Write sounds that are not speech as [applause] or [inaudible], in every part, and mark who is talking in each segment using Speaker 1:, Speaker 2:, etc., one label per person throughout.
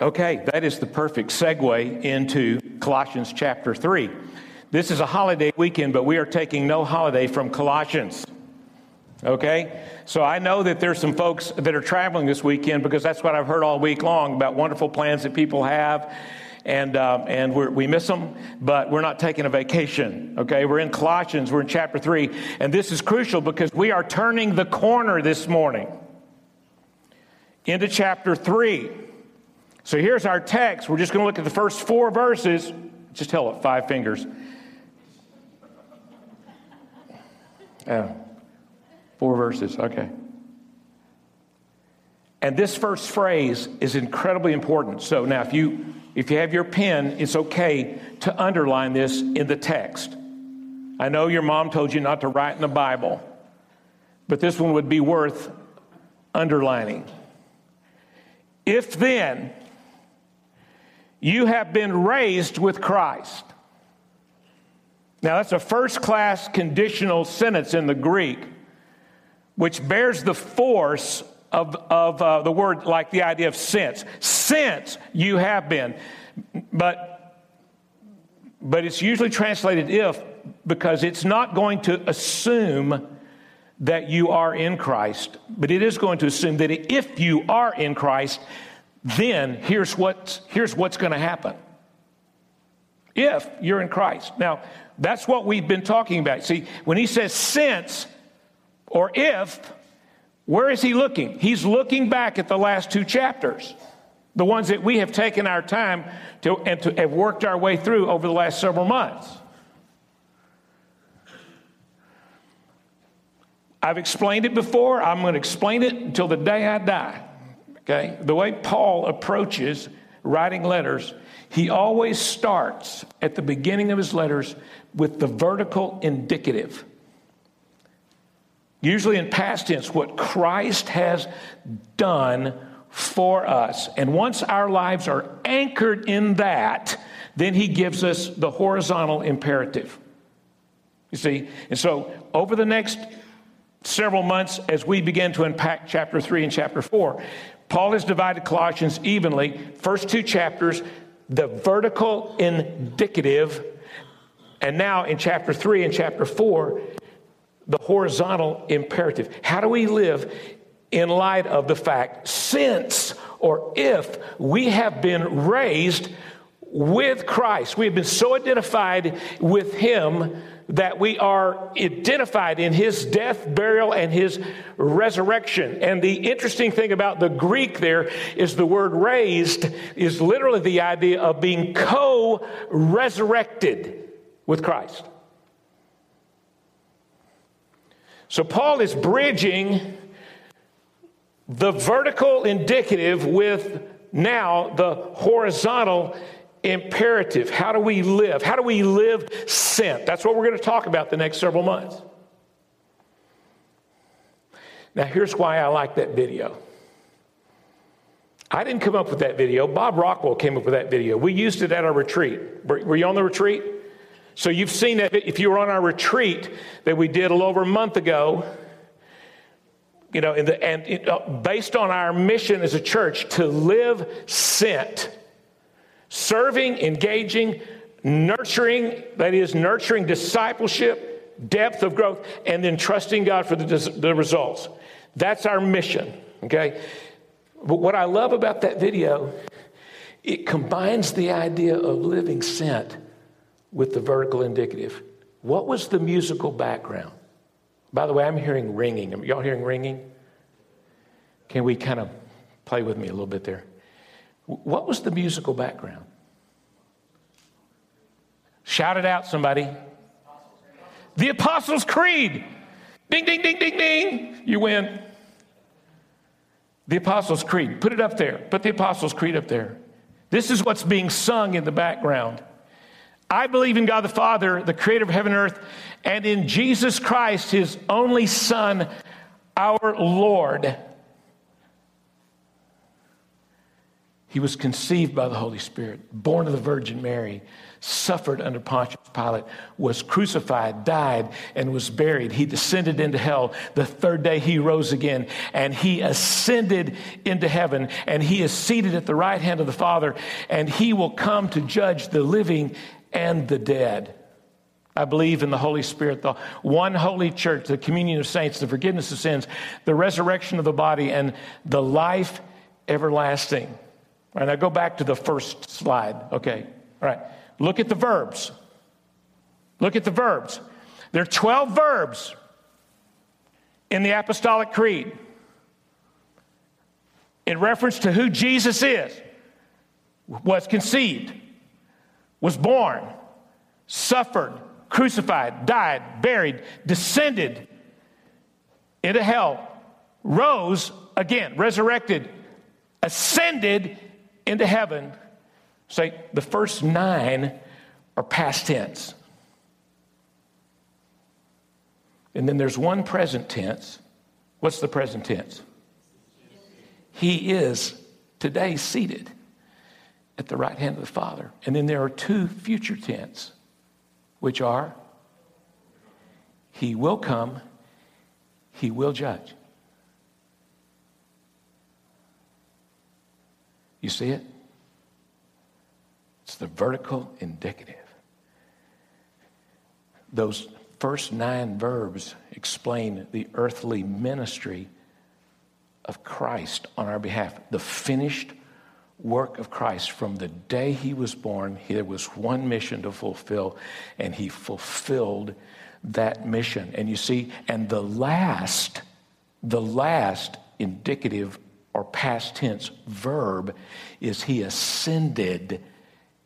Speaker 1: Okay, that is the perfect segue into Colossians chapter 3. This is a holiday weekend, but we are taking no holiday from Colossians. Okay? So I know that there's some folks that are traveling this weekend because that's what I've heard all week long about wonderful plans that people have. And, uh, and we miss them, but we're not taking a vacation. Okay? We're in Colossians, we're in chapter 3. And this is crucial because we are turning the corner this morning into chapter 3. So here's our text. We're just going to look at the first four verses. Just tell it five fingers. Yeah. Four verses, okay. And this first phrase is incredibly important. So now if you if you have your pen, it's okay to underline this in the text. I know your mom told you not to write in the Bible, but this one would be worth underlining. If then you have been raised with Christ. Now, that's a first class conditional sentence in the Greek which bears the force of, of uh, the word, like the idea of since. Since you have been. But, but it's usually translated if because it's not going to assume that you are in Christ, but it is going to assume that if you are in Christ, then here's what's, here's what's going to happen. If you're in Christ. Now, that's what we've been talking about. See, when he says since, or if, where is he looking? He's looking back at the last two chapters, the ones that we have taken our time to, and to have worked our way through over the last several months. I've explained it before. I'm going to explain it until the day I die. Okay? The way Paul approaches writing letters, he always starts at the beginning of his letters with the vertical indicative usually in past tense, what Christ has done for us. And once our lives are anchored in that, then he gives us the horizontal imperative. You see? And so over the next several months, as we begin to unpack chapter 3 and chapter 4, Paul has divided Colossians evenly. First two chapters, the vertical indicative. And now in chapter 3 and chapter 4, the horizontal imperative. How do we live in light of the fact since or if we have been raised with Christ? We have been so identified with Him that we are identified in his death, burial, and his resurrection. And the interesting thing about the Greek there is the word raised is literally the idea of being co resurrected with Christ. So Paul is bridging the vertical indicative with now the horizontal imperative. How do we live? How do we live sent? That's what we're going to talk about the next several months. Now, here's why I like that video. I didn't come up with that video. Bob Rockwell came up with that video. We used it at our retreat. Were, you on the retreat? So you've seen that if you were on our retreat that we did a little over a month ago, you know, the, and it, uh, based on our mission as a church to live sent, serving, engaging, nurturing, that is, nurturing discipleship, depth of growth, and then trusting God for the, the results. That's our mission, okay? But what I love about that video, it combines the idea of living sent with the vertical indicative. What was the musical background? By the way, I'm hearing ringing. Are y'all hearing ringing? Can we kind of play with me a little bit there? What was the musical background? Shout it out, somebody. The Apostles' Creed. Ding, ding, ding, ding, ding. You win. The Apostles' Creed. Put it up there. Put the Apostles' Creed up there. This is what's being sung in the background. I believe in God the Father, the creator of heaven and earth, and in Jesus Christ, his only Son, our Lord. He was conceived by the Holy Spirit, born of the Virgin Mary, suffered under Pontius Pilate, was crucified, died, and was buried. He descended into hell. The third day he rose again, and he ascended into heaven, and he is seated at the right hand of the Father, and he will come to judge the living and the dead. I believe in the Holy Spirit, the one holy church, the communion of saints, the forgiveness of sins, the resurrection of the body, and the life everlasting. Right, I go back to the first slide. Okay, all right. Look at the verbs. Look at the verbs. There are 12 verbs in the Apostolic Creed in reference to who Jesus is was conceived, was born, suffered, crucified, died, buried, descended into hell, rose again, resurrected, ascended into heaven. Say the first nine are past tense. And then there's one present tense. What's the present tense? He is today seated at the right hand of the Father. And then there are two future tense which are He will come, He will judge. You see it? It's the vertical indicative. Those first nine verbs explain the earthly ministry of Christ on our behalf, the finished work of Christ from the day he was born. There was one mission to fulfill, and he fulfilled that mission. And you see, and the last, the last indicative or past tense verb is he ascended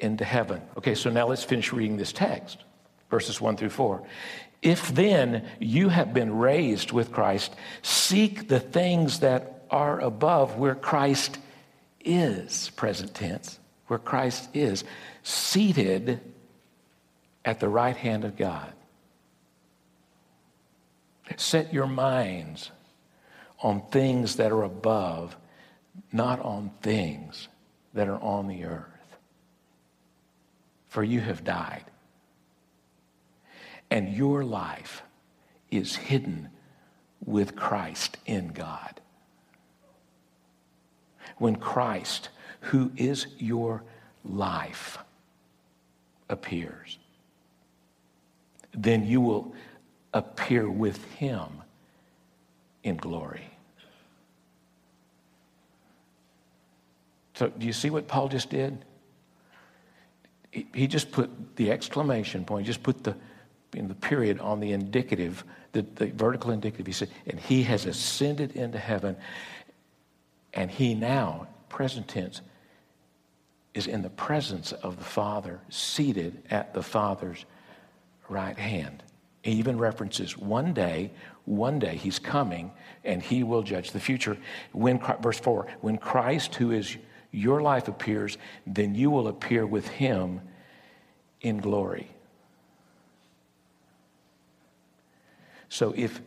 Speaker 1: into heaven. Okay, so now let's finish reading this text, verses 1 through 4. If then you have been raised with Christ, seek the things that are above where Christ is, present tense, where Christ is, seated at the right hand of God. Set your minds on things that are above, not on things that are on the earth. For you have died, and your life is hidden with Christ in God when Christ, who is your life, appears. Then you will appear with him in glory. So, do you see what Paul just did? He just put the exclamation point, he just put the, in the period on the indicative, the, the vertical indicative. He said, and he has ascended into heaven and he now, present tense, is in the presence of the Father, seated at the Father's right hand. He even references one day, one day he's coming and he will judge the future. When, verse 4, when Christ, who is your life, appears, then you will appear with him in glory. So if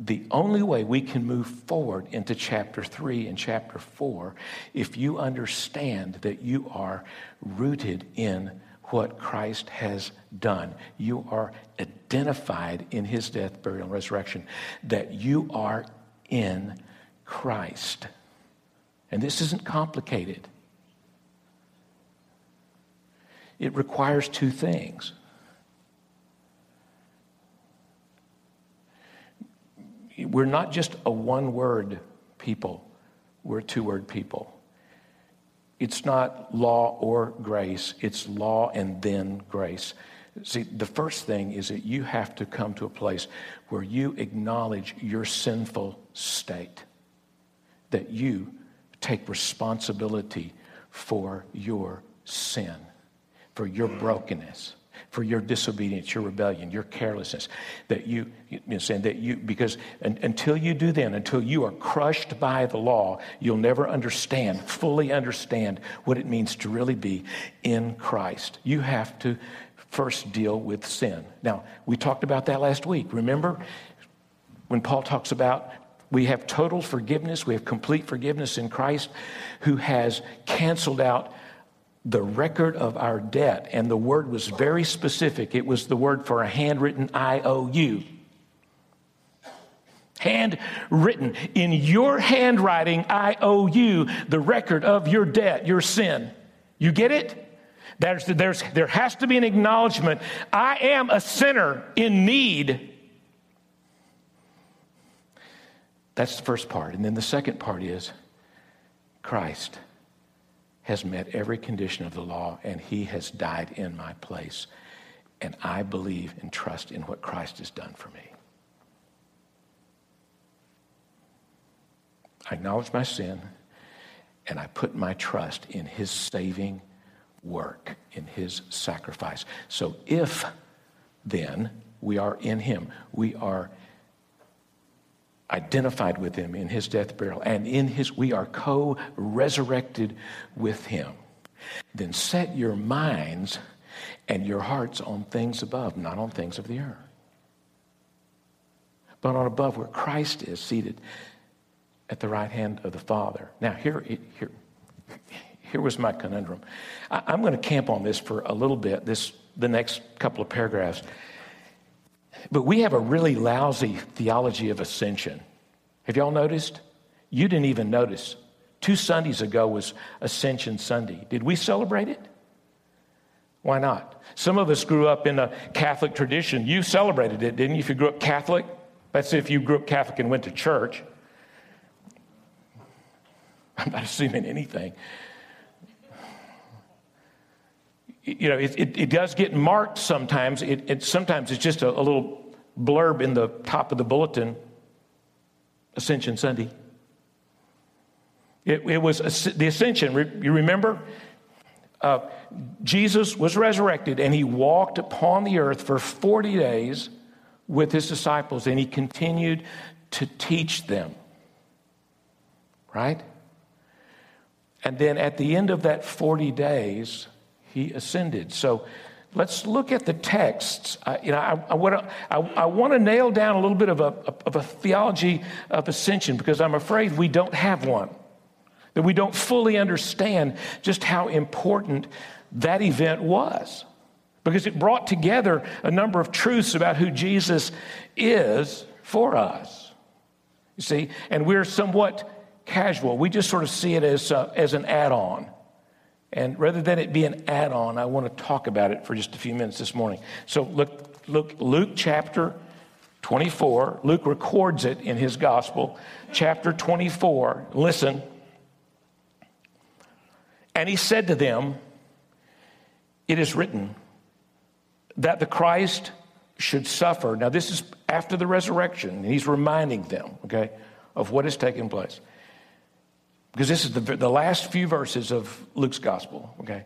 Speaker 1: the only way we can move forward into chapter 3 and chapter 4 if you understand that you are rooted in what Christ has done. You are identified in his death, burial, and resurrection, that you are in Christ. And this isn't complicated. It requires two things we're not just a one word people, we're a two word people. It's not law or grace, it's law and then grace. See, the first thing is that you have to come to a place where you acknowledge your sinful state, that you take responsibility for your sin, for your mm. brokenness for your disobedience, your rebellion, your carelessness. That you, you know, saying that you, because until you do then, until you are crushed by the law, you'll never understand, fully understand what it means to really be in Christ. You have to first deal with sin. Now, we talked about that last week. Remember when Paul talks about We have total forgiveness. We have complete forgiveness in Christ who has canceled out the record of our debt. And the word was very specific. It was the word for a handwritten IOU. Handwritten. In your handwriting, I owe you the record of your debt, your sin. You get it? There's, there's, there has to be an acknowledgement. I am a sinner in need. That's the first part. And then the second part is Christ has met every condition of the law and he has died in my place. And I believe and trust in what Christ has done for me. I acknowledge my sin and I put my trust in his saving work, in his sacrifice. So if then we are in him, we are identified with him in his death, burial, and in his, we are co resurrected with him. Then set your minds and your hearts on things above, not on things of the earth, but on above where Christ is seated at the right hand of the Father. Now, here, here, here was my conundrum. I, am going to camp on this for a little bit, this, the next couple of paragraphs. But we have a really lousy theology of ascension. Have y'all noticed? You didn't even notice. Two Sundays ago was Ascension Sunday. Did we celebrate it? Why not? Some of us grew up in a Catholic tradition. You celebrated it, didn't you? If you grew up Catholic, that's if you grew up Catholic and went to church. [laughs] I'm not assuming anything. You know, it, it, it does get marked sometimes. It, it sometimes it's just a, a little blurb in the top of the bulletin Ascension Sunday. It, it was the ascension. You remember? Uh, Jesus was resurrected and he walked upon the earth for 40 days with his disciples and he continued to teach them. Right? And then at the end of that 40 days, he ascended. So let's look at the texts. Uh, you know, I, I want to I, I nail down a little bit of a, of a theology of ascension because I'm afraid we don't have one, that we don't fully understand just how important that event was. Because it brought together a number of truths about who Jesus is for us. You see, and we're somewhat casual. We just sort of see it as, uh, as an add on. And rather than it be an add on, I want to talk about it for just a few minutes this morning. So look, look, Luke chapter 24. Luke records it in his gospel. Chapter 24. Listen. And he said to them, It is written that the Christ should suffer. Now, this is after the resurrection, and he's reminding them, okay, of what has taken place because this is the, the last few verses of Luke's gospel, okay?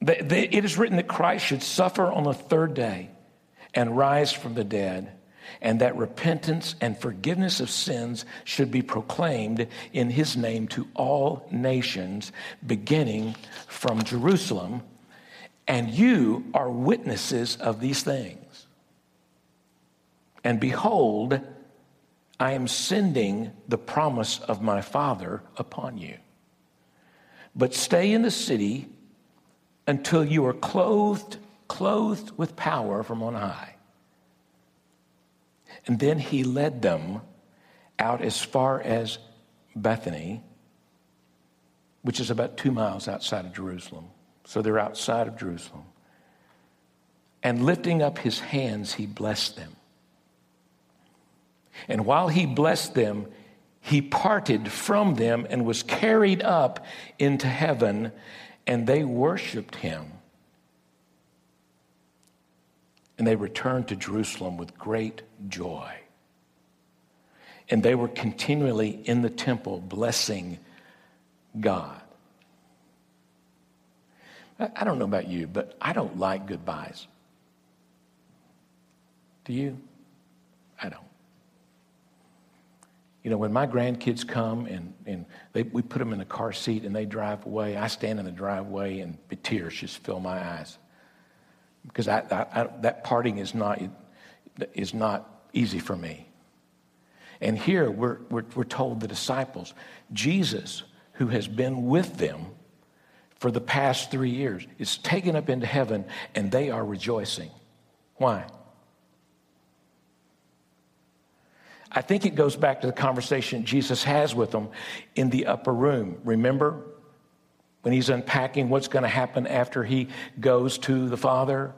Speaker 1: The, the, it is written that Christ should suffer on the third day and rise from the dead, and that repentance and forgiveness of sins should be proclaimed in his name to all nations, beginning from Jerusalem. And you are witnesses of these things. And behold, I am sending the promise of my Father upon you. But stay in the city until you are clothed, clothed with power from on high. And then he led them out as far as Bethany, which is about two miles outside of Jerusalem. So they're outside of Jerusalem. And lifting up his hands, he blessed them. And while he blessed them, he parted from them and was carried up into heaven, and they worshiped him. And they returned to Jerusalem with great joy. And they were continually in the temple blessing God. I don't know about you, but I don't like goodbyes. Do you? I don't. You know, when my grandkids come and, and they, we put them in the car seat and they drive away, I stand in the driveway and tears just fill my eyes. Because I, I, I, that parting is not, is not easy for me. And here we're, we're, we're told the disciples, Jesus, who has been with them for the past three years, is taken up into heaven and they are rejoicing. Why? I think it goes back to the conversation Jesus has with them in the upper room. Remember when he's unpacking what's going to happen after he goes to the Father?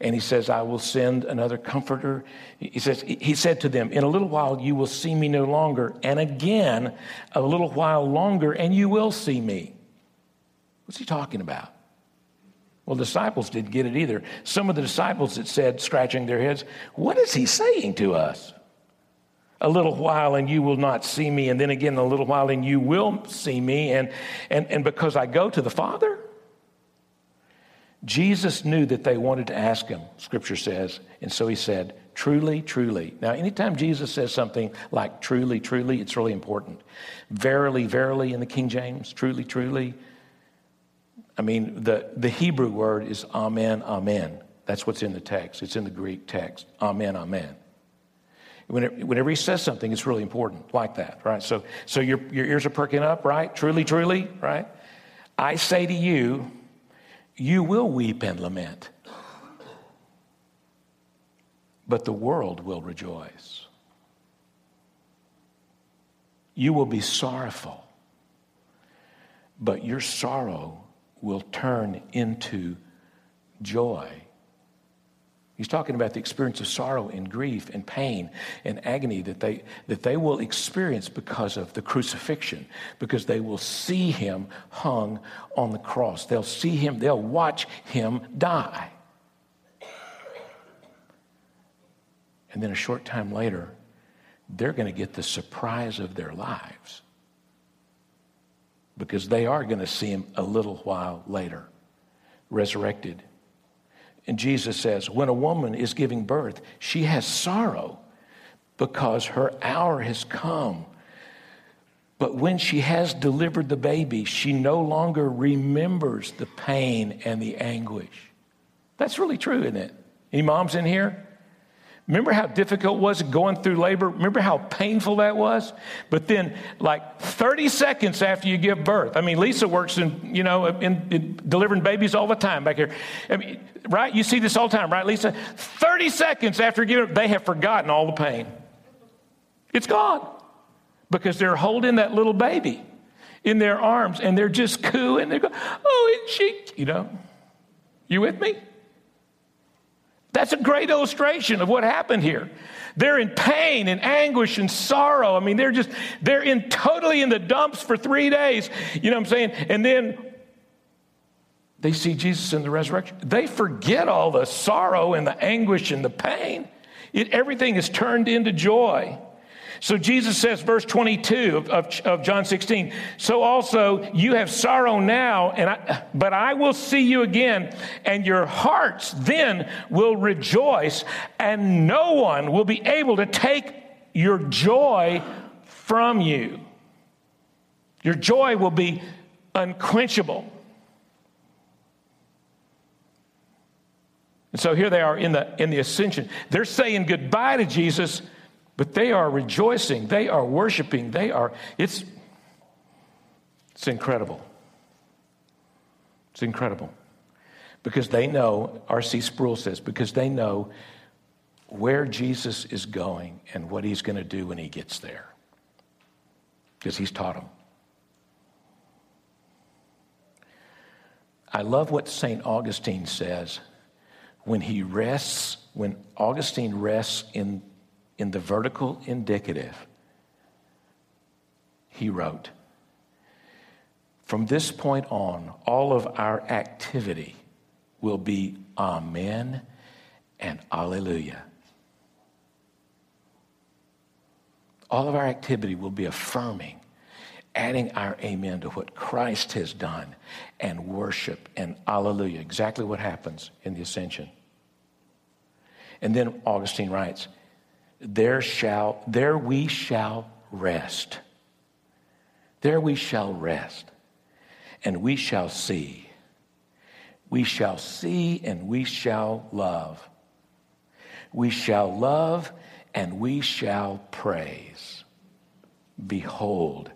Speaker 1: And he says, I will send another comforter. He says, he said to them, In a little while you will see me no longer, and again a little while longer, and you will see me. What's he talking about? Well, disciples didn't get it either. Some of the disciples that said, scratching their heads, What is he saying to us? A little while and you will not see me, and then again a little while and you will see me, and, and, and because I go to the Father? Jesus knew that they wanted to ask him, scripture says, and so he said, Truly, truly. Now, anytime Jesus says something like truly, truly, it's really important. Verily, verily in the King James, truly, truly. I mean, the, the Hebrew word is amen, amen. That's what's in the text. It's in the Greek text. Amen, amen. Whenever he says something, it's really important, like that, right? So, so your, your ears are perking up, right? Truly, truly, right? I say to you, you will weep and lament, but the world will rejoice. You will be sorrowful, but your sorrow will turn into joy. He's talking about the experience of sorrow and grief and pain and agony that they, that they will experience because of the crucifixion, because they will see him hung on the cross. They'll see him, they'll watch him die. And then a short time later, they're going to get the surprise of their lives because they are going to see him a little while later, resurrected and Jesus says, when a woman is giving birth, she has sorrow because her hour has come. But when she has delivered the baby, she no longer remembers the pain and the anguish. That's really true, isn't it? Any moms in here? Remember how difficult it was going through labor? Remember how painful that was? But then, like 30 seconds after you give birth, I mean, Lisa works in, you know, in, in delivering babies all the time back here. I mean, right? You see this all the time, right, Lisa? 30 seconds after giving they have forgotten all the pain. It's gone because they're holding that little baby in their arms and they're just cooing. They go, oh, it's she, you know. You with me? That's a great illustration of what happened here. They're in pain and anguish and sorrow. I mean, they're just, they're in totally in the dumps for three days. You know what I'm saying? And then they see Jesus in the resurrection. They forget all the sorrow and the anguish and the pain. It, everything is turned into joy. So Jesus says, verse 22 of, of, of, John 16, so also you have sorrow now, and I, but I will see you again, and your hearts then will rejoice, and no one will be able to take your joy from you. Your joy will be unquenchable. And so here they are in the, in the ascension. They're saying goodbye to Jesus but they are rejoicing, they are worshiping, they are, it's, it's incredible. It's incredible. Because they know, R.C. Sproul says, because they know where Jesus is going and what he's going to do when he gets there. Because he's taught them. I love what St. Augustine says when he rests, when Augustine rests in in the vertical indicative, he wrote, From this point on, all of our activity will be Amen and Alleluia. All of our activity will be affirming, adding our amen to what Christ has done, and worship and Alleluia. Exactly what happens in the ascension. And then Augustine writes, there shall there we shall rest. There we shall rest. And we shall see. We shall see and we shall love. We shall love and we shall praise. Behold,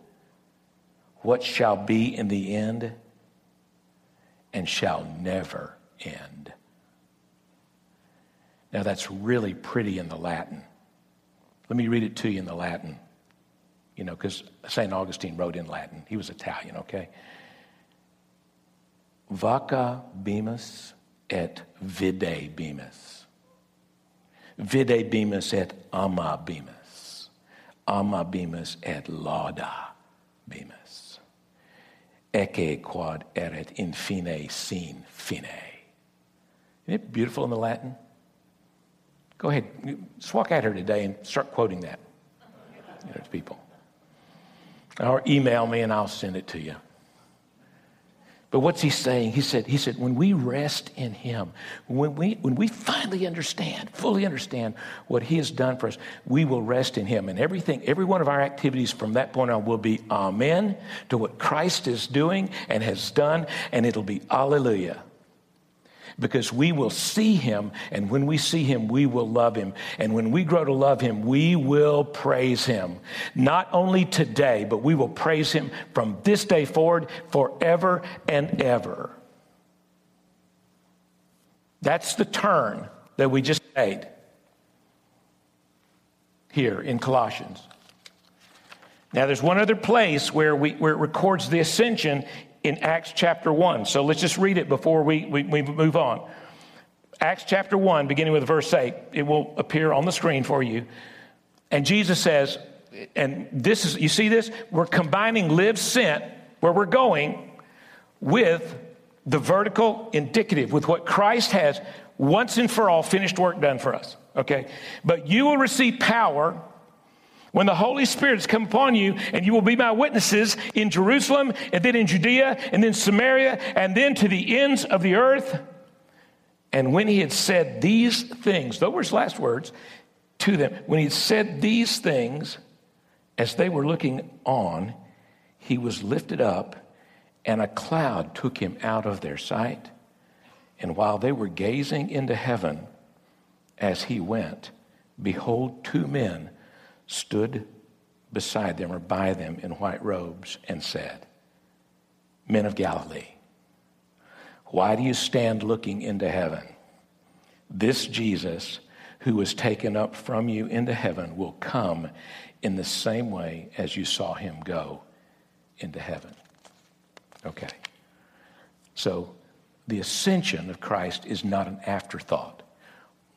Speaker 1: what shall be in the end and shall never end. Now, that's really pretty in the Latin. Let me read it to you in the Latin, you know, because St. Augustine wrote in Latin. He was Italian, okay? Vaca bimus et vide bimus. Vide bimus et ama bimus. Ama bimus et lauda bimus. Ecce quod erit in fine sin fine. Isn't it beautiful in the Latin? Go ahead, just walk out here today and start quoting that you know, to people. Or email me and I'll send it to you. But what's he saying? He said, he said, when we rest in him, when we, when we finally understand, fully understand what he has done for us, we will rest in him. And everything, every one of our activities from that point on will be amen to what Christ is doing and has done, and it'll be alleluia because we will see him, and when we see him, we will love him. And when we grow to love him, we will praise him. Not only today, but we will praise him from this day forward, forever and ever. That's the turn that we just made here in Colossians. Now, there's one other place where, we, where it records the ascension in Acts chapter 1. So let's just read it before we, we, we move on. Acts chapter 1, beginning with verse 8, it will appear on the screen for you. And Jesus says, and this is, you see this? We're combining live sent, where we're going, with the vertical indicative, with what Christ has once and for all finished work done for us. Okay? But you will receive power when the Holy Spirit has come upon you, and you will be my witnesses in Jerusalem, and then in Judea, and then Samaria, and then to the ends of the earth. And when he had said these things, those were his last words to them, when he had said these things, as they were looking on, he was lifted up, and a cloud took him out of their sight. And while they were gazing into heaven as he went, behold, two men stood beside them or by them in white robes and said, Men of Galilee, why do you stand looking into heaven? This Jesus who was taken up from you into heaven will come in the same way as you saw him go into heaven. Okay. So the ascension of Christ is not an afterthought.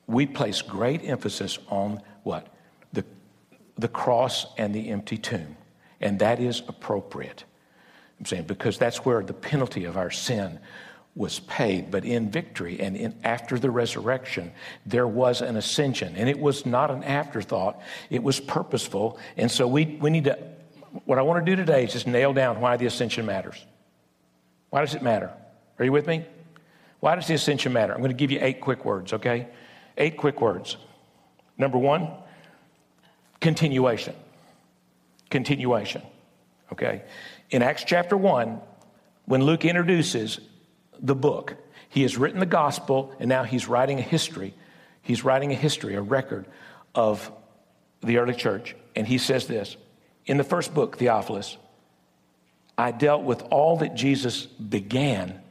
Speaker 1: We place great emphasis on what? The cross and the empty tomb. And that is appropriate. I'm saying because that's where the penalty of our sin was paid. But in victory and in, after the resurrection, there was an ascension. And it was not an afterthought, it was purposeful. And so we, we need to, what I want to do today is just nail down why the ascension matters. Why does it matter? Are you with me? Why does the ascension matter? I'm going to give you eight quick words, okay? Eight quick words. Number one, continuation. Continuation. Okay? In Acts chapter 1, when Luke introduces the book, he has written the gospel and now he's writing a history. He's writing a history, a record of the early church. And he says this In the first book, Theophilus, I dealt with all that Jesus began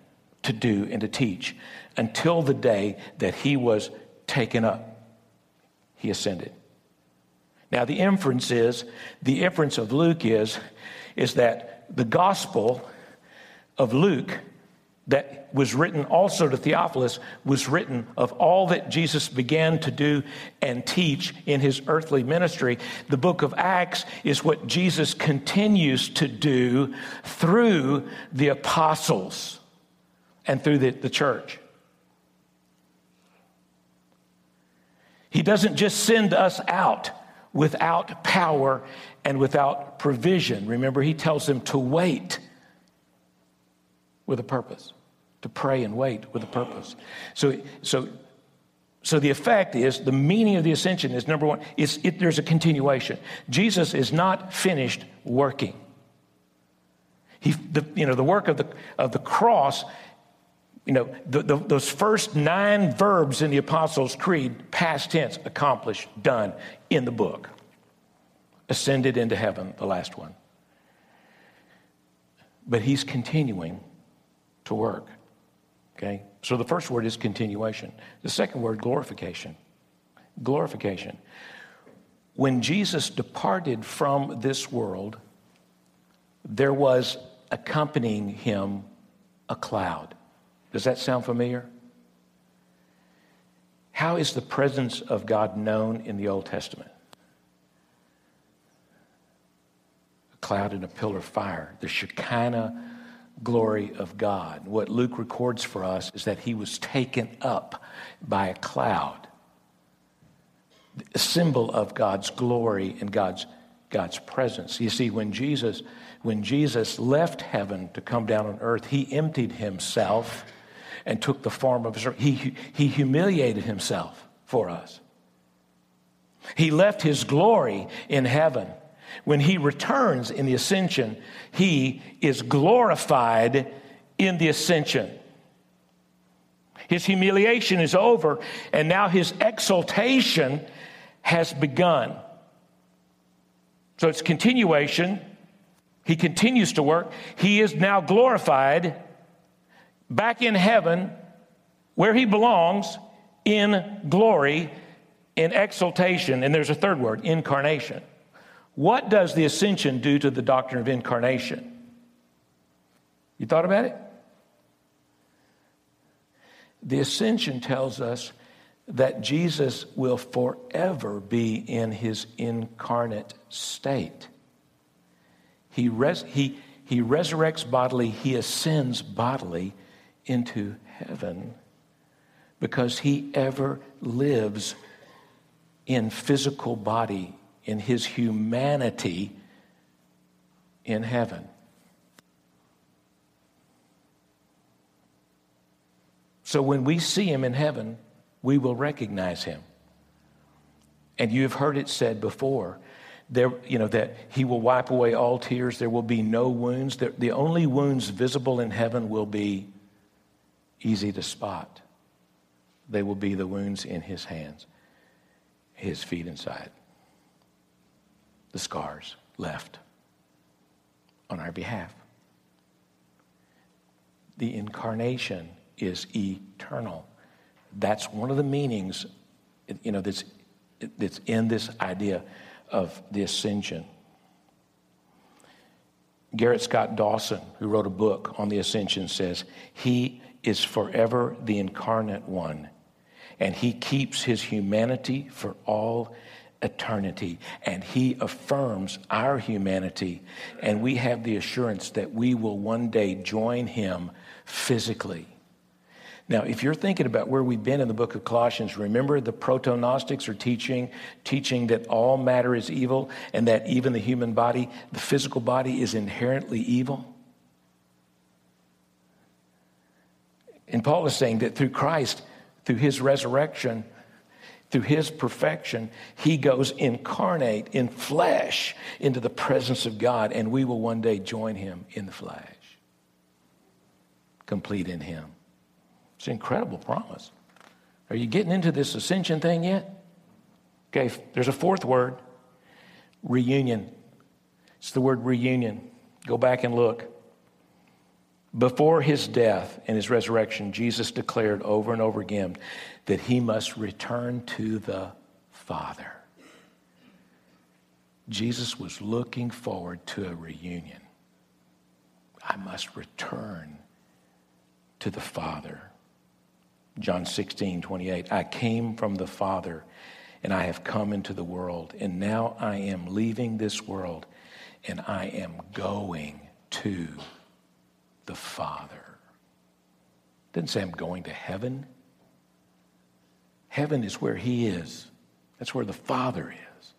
Speaker 1: to do and to teach until the day that he was taken up. He ascended. Now, the inference is, the inference of Luke is, is that the gospel of Luke that was written also to Theophilus was written of all that Jesus began to do and teach in his earthly ministry. The book of Acts is what Jesus continues to do through the apostles and through the, the church. He doesn't just send us out without power and without provision. Remember, he tells them to wait with a purpose, to pray and wait with a purpose. So, so, so the effect is the meaning of the ascension is number one, is it, there's a continuation. Jesus is not finished working. He, the, you know, the work of the, of the cross you know, the, the, those first nine verbs in the Apostles' Creed, past tense, accomplished, done, in the book. ascended into heaven, the last one. But he's continuing to work. Okay? So the first word is continuation. The second word, glorification. Glorification. When Jesus departed from this world, there was accompanying him a cloud. Does that sound familiar? How is the presence of God known in the Old Testament? A cloud and a pillar of fire, the Shekinah glory of God. What Luke records for us is that he was taken up by a cloud, a symbol of God's glory and God's, God's presence. You see, when Jesus, when Jesus left heaven to come down on earth, he emptied himself and took the form of a servant. He, he humiliated himself for us. He left his glory in heaven. When he returns in the ascension, he is glorified in the ascension. His humiliation is over, and now his exaltation has begun. So it's continuation. He continues to work. He is now glorified back in heaven where he belongs in glory, in exaltation. And there's a third word, incarnation. What does the ascension do to the doctrine of incarnation? You thought about it? The ascension tells us that Jesus will forever be in his incarnate state. He, res- he, he resurrects bodily, he ascends bodily into heaven because he ever lives in physical body, in his humanity in heaven. So when we see him in heaven, we will recognize him. And you've heard it said before there, you know, that he will wipe away all tears. There will be no wounds. The, the only wounds visible in heaven will be easy to spot. They will be the wounds in his hands, his feet inside, the scars left on our behalf. The incarnation is eternal. That's one of the meanings, you know, that's, that's in this idea of the ascension. Gerrit Scott Dawson, who wrote a book on the ascension, says, He is forever the incarnate one, and he keeps his humanity for all eternity. And he affirms our humanity, and we have the assurance that we will one day join him physically. Now, if you're thinking about where we've been in the book of Colossians, remember the proto-Gnostics are teaching, teaching that all matter is evil and that even the human body, the physical body, is inherently evil. And Paul is saying that through Christ, through his resurrection, through his perfection, he goes incarnate in flesh into the presence of God, and we will one day join him in the flesh, complete in him. It's an incredible promise. Are you getting into this ascension thing yet? Okay, there's a fourth word reunion. It's the word reunion. Go back and look. Before his death and his resurrection, Jesus declared over and over again that he must return to the Father. Jesus was looking forward to a reunion. I must return to the Father. John 16, 28. I came from the Father and I have come into the world, and now I am leaving this world and I am going to the Father. Didn't say I'm going to heaven. Heaven is where He is, that's where the Father is.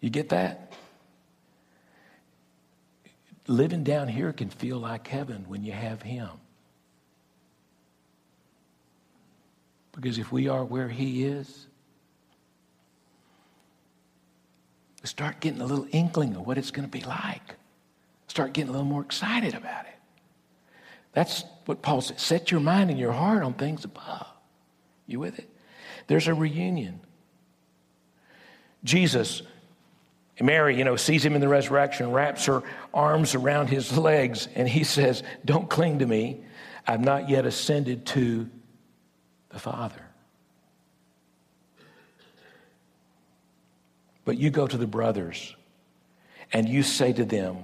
Speaker 1: You get that? Living down here can feel like heaven when you have Him. Because if we are where He is, start getting a little inkling of what it's going to be like. Start getting a little more excited about it. That's what Paul said. Set your mind and your heart on things above. You with it? There's a reunion. Jesus, Mary, you know, sees him in the resurrection, wraps her arms around his legs, and he says, Don't cling to me. I've not yet ascended to the Father. But you go to the brothers and you say to them,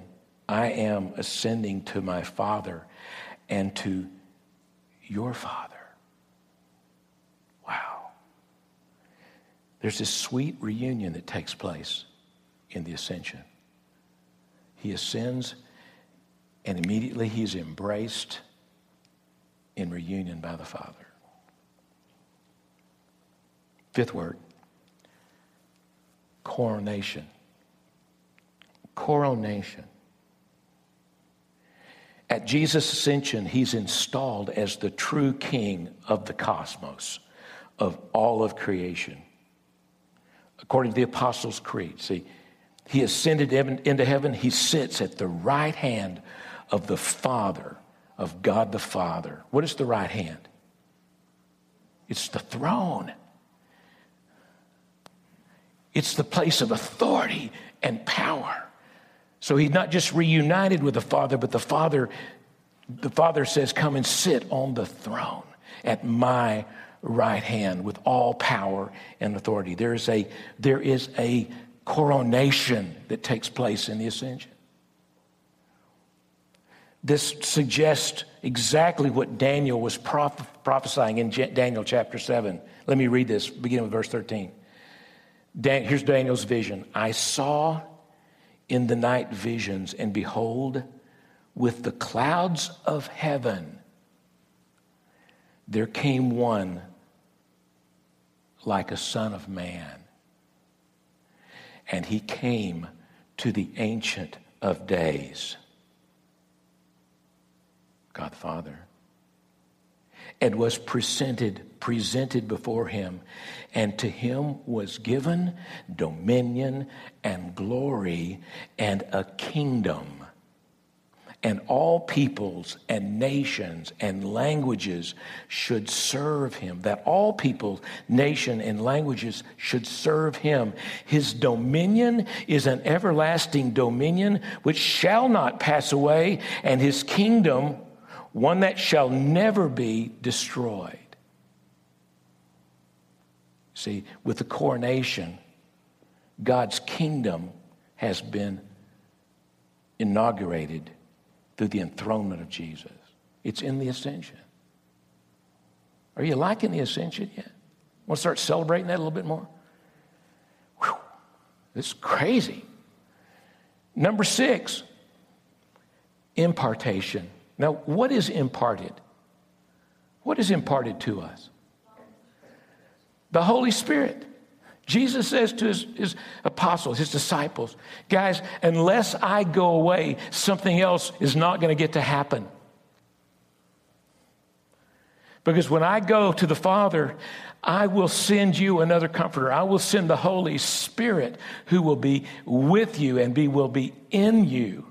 Speaker 1: I am ascending to my Father and to your Father. Wow. There's this sweet reunion that takes place in the ascension. He ascends, and immediately he's embraced in reunion by the Father. Fifth word coronation. Coronation. At Jesus' ascension, he's installed as the true king of the cosmos, of all of creation. According to the Apostles' Creed, see, he ascended into heaven. He sits at the right hand of the Father, of God the Father. What is the right hand? It's the throne. It's the place of authority and power. So he's not just reunited with the Father, but the Father, the Father says, Come and sit on the throne at my right hand with all power and authority. There is a, there is a coronation that takes place in the ascension. This suggests exactly what Daniel was proph- prophesying in Daniel chapter 7. Let me read this, beginning with verse 13. Dan- here's Daniel's vision. I saw in the night visions, and behold, with the clouds of heaven, there came one like a son of man. And he came to the Ancient of Days, God the Father, and was presented presented before him, and to him was given dominion and glory and a kingdom. And all peoples and nations and languages should serve him. That all people, nation, and languages should serve him. His dominion is an everlasting dominion which shall not pass away, and his kingdom one that shall never be destroyed. See, with the coronation, God's kingdom has been inaugurated through the enthronement of Jesus. It's in the ascension. Are you liking the ascension yet? Want to start celebrating that a little bit more? Whew, this is crazy. Number six, impartation. Now, what is imparted? What is imparted to us? The Holy Spirit. Jesus says to his, his, apostles, his disciples, guys, unless I go away, something else is not going to get to happen. Because when I go to the Father, I will send you another comforter. I will send the Holy Spirit who will be with you and be, will be in you.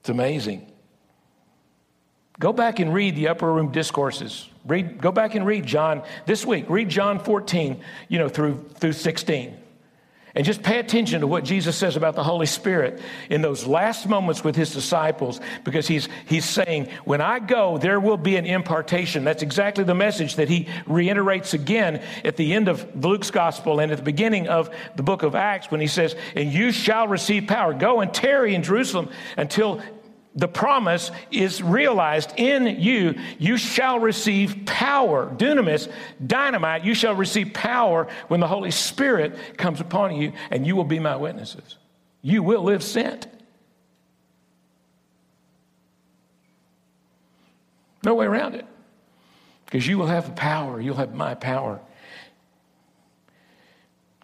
Speaker 1: It's amazing. Go back and read the upper room discourses. Read, go back and read John this week. Read John 14, you know, through, through 16. And just pay attention to what Jesus says about the Holy Spirit in those last moments with his disciples, because he's, he's saying, When I go, there will be an impartation. That's exactly the message that he reiterates again at the end of Luke's gospel and at the beginning of the book of Acts when he says, And you shall receive power. Go and tarry in Jerusalem until the promise is realized in you. You shall receive power, dunamis, dynamite. You shall receive power when the Holy Spirit comes upon you, and you will be my witnesses. You will live sent. No way around it. Because you will have power, you'll have my power.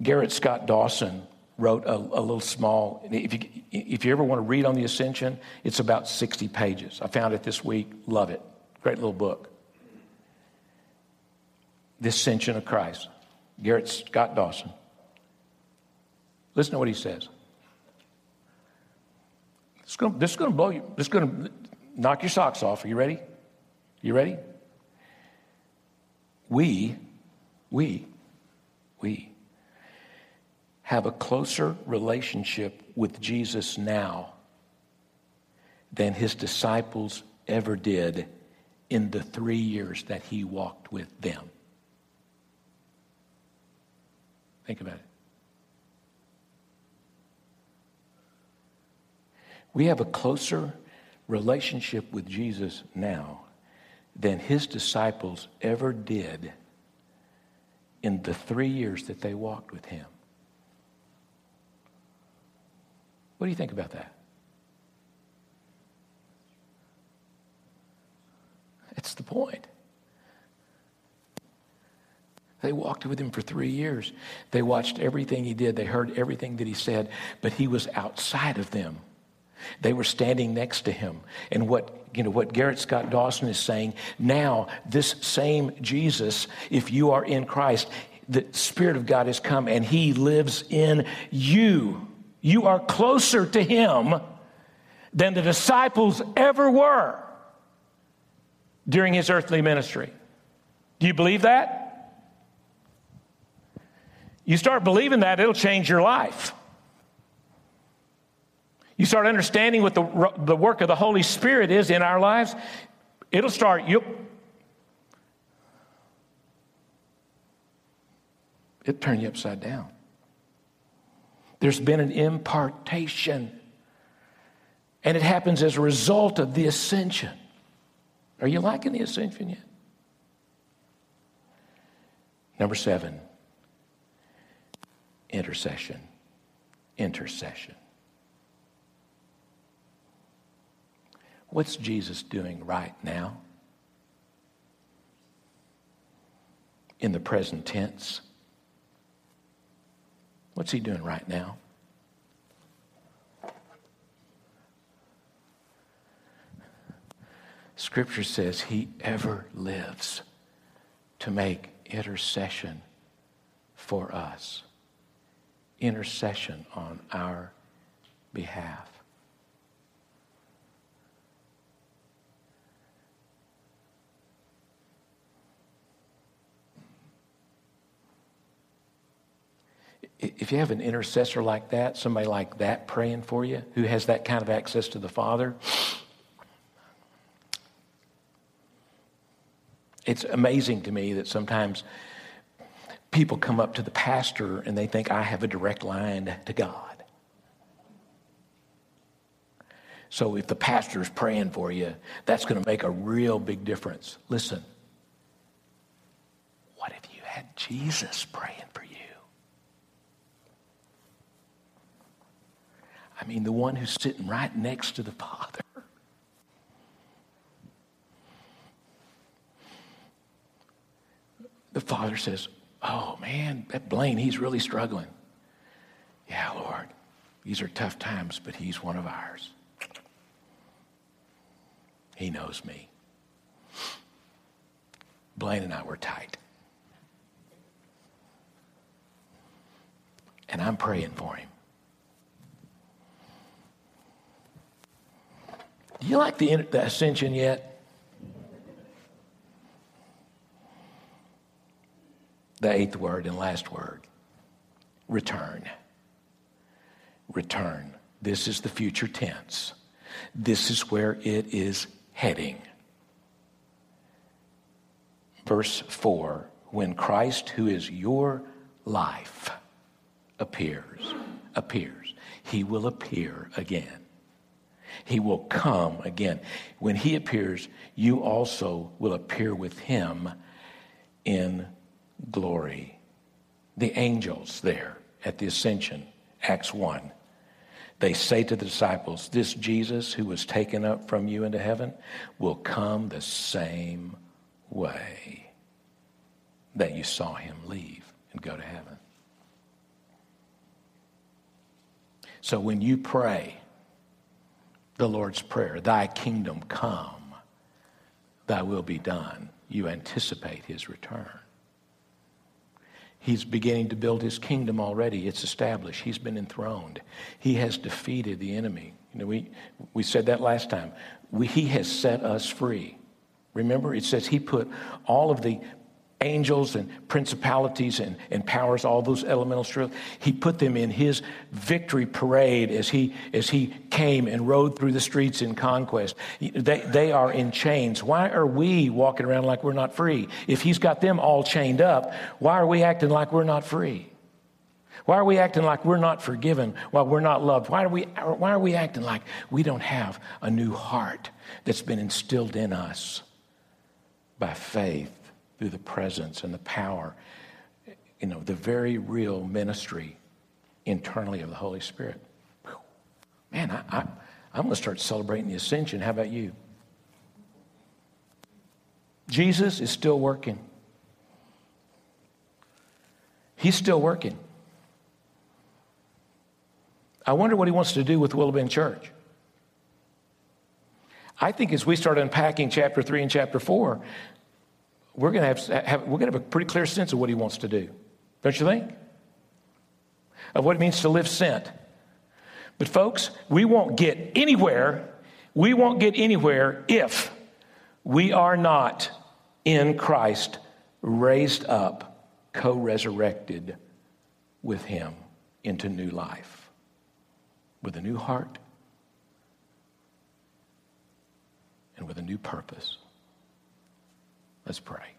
Speaker 1: Gerrit Scott Dawson wrote a, a, little small, if you, if you ever want to read on the ascension, it's about 60 pages. I found it this week, love it. Great little book. The Ascension of Christ. Gerrit Scott Dawson. Listen to what he says. Is going, this is going to blow you, this is going to knock your socks off. Are you ready? You ready? We, we, we have a closer relationship with Jesus now than his disciples ever did in the three years that he walked with them. Think about it. We have a closer relationship with Jesus now than his disciples ever did in the three years that they walked with him. What do you think about that? It's the point. They walked with him for three years. They watched everything he did. They heard everything that he said, but he was outside of them. They were standing next to him. And what, you know, what Gerrit Scott Dawson is saying now, this same Jesus, if you are in Christ, the Spirit of God has come and he lives in you. You are closer to him than the disciples ever were during his earthly ministry. Do you believe that? You start believing that, it'll change your life. You start understanding what the, the work of the Holy Spirit is in our lives, it'll start, you it turn you upside down. There's been an impartation, and it happens as a result of the ascension. Are you liking the ascension yet? Number seven, intercession. Intercession. What's Jesus doing right now? In the present tense. What's he doing right now? Scripture says he ever lives to make intercession for us, intercession on our behalf. If you have an intercessor like that, somebody like that praying for you, who has that kind of access to the Father, it's amazing to me that sometimes people come up to the pastor and they think I have a direct line to God. So if the pastor is praying for you, that's going to make a real big difference. Listen, what if you had Jesus praying for you? I mean, the one who's sitting right next to the Father. The Father says, Oh, man, that Blaine, he's really struggling. Yeah, Lord, these are tough times, but he's one of ours. He knows me. Blaine and I were tight. And I'm praying for him. Do you like the, the ascension yet? The eighth word and last word return. Return. This is the future tense. This is where it is heading. Verse 4 When Christ, who is your life, appears, appears, he will appear again. He will come again. When he appears, you also will appear with him in glory. The angels there at the ascension, Acts 1, they say to the disciples, This Jesus who was taken up from you into heaven will come the same way that you saw him leave and go to heaven. So when you pray, the Lord's Prayer Thy kingdom come, thy will be done. You anticipate his return. He's beginning to build his kingdom already. It's established. He's been enthroned. He has defeated the enemy. You know, we, we said that last time. We, he has set us free. Remember, it says he put all of the angels and principalities and, and powers, all those elemental strengths. He put them in his victory parade as he, as he came and rode through the streets in conquest. They, they are in chains. Why are we walking around like we're not free? If he's got them all chained up, why are we acting like we're not free? Why are we acting like we're not forgiven while we're not loved? Why are we, why are we acting like we don't have a new heart that's been instilled in us by faith through the presence and the power, you know, the very real ministry internally of the Holy Spirit? Man, I, I, I'm going to start celebrating the ascension. How about you? Jesus is still working. He's still working. I wonder what he wants to do with Willabend Church. I think as we start unpacking chapter three and chapter four, we're going to have, have, we're going to have a pretty clear sense of what he wants to do. Don't you think? Of what it means to live sent. But folks, we won't get anywhere. We won't get anywhere if we are not in Christ raised up, co-resurrected with him into new life with a new heart and with a new purpose. Let's pray.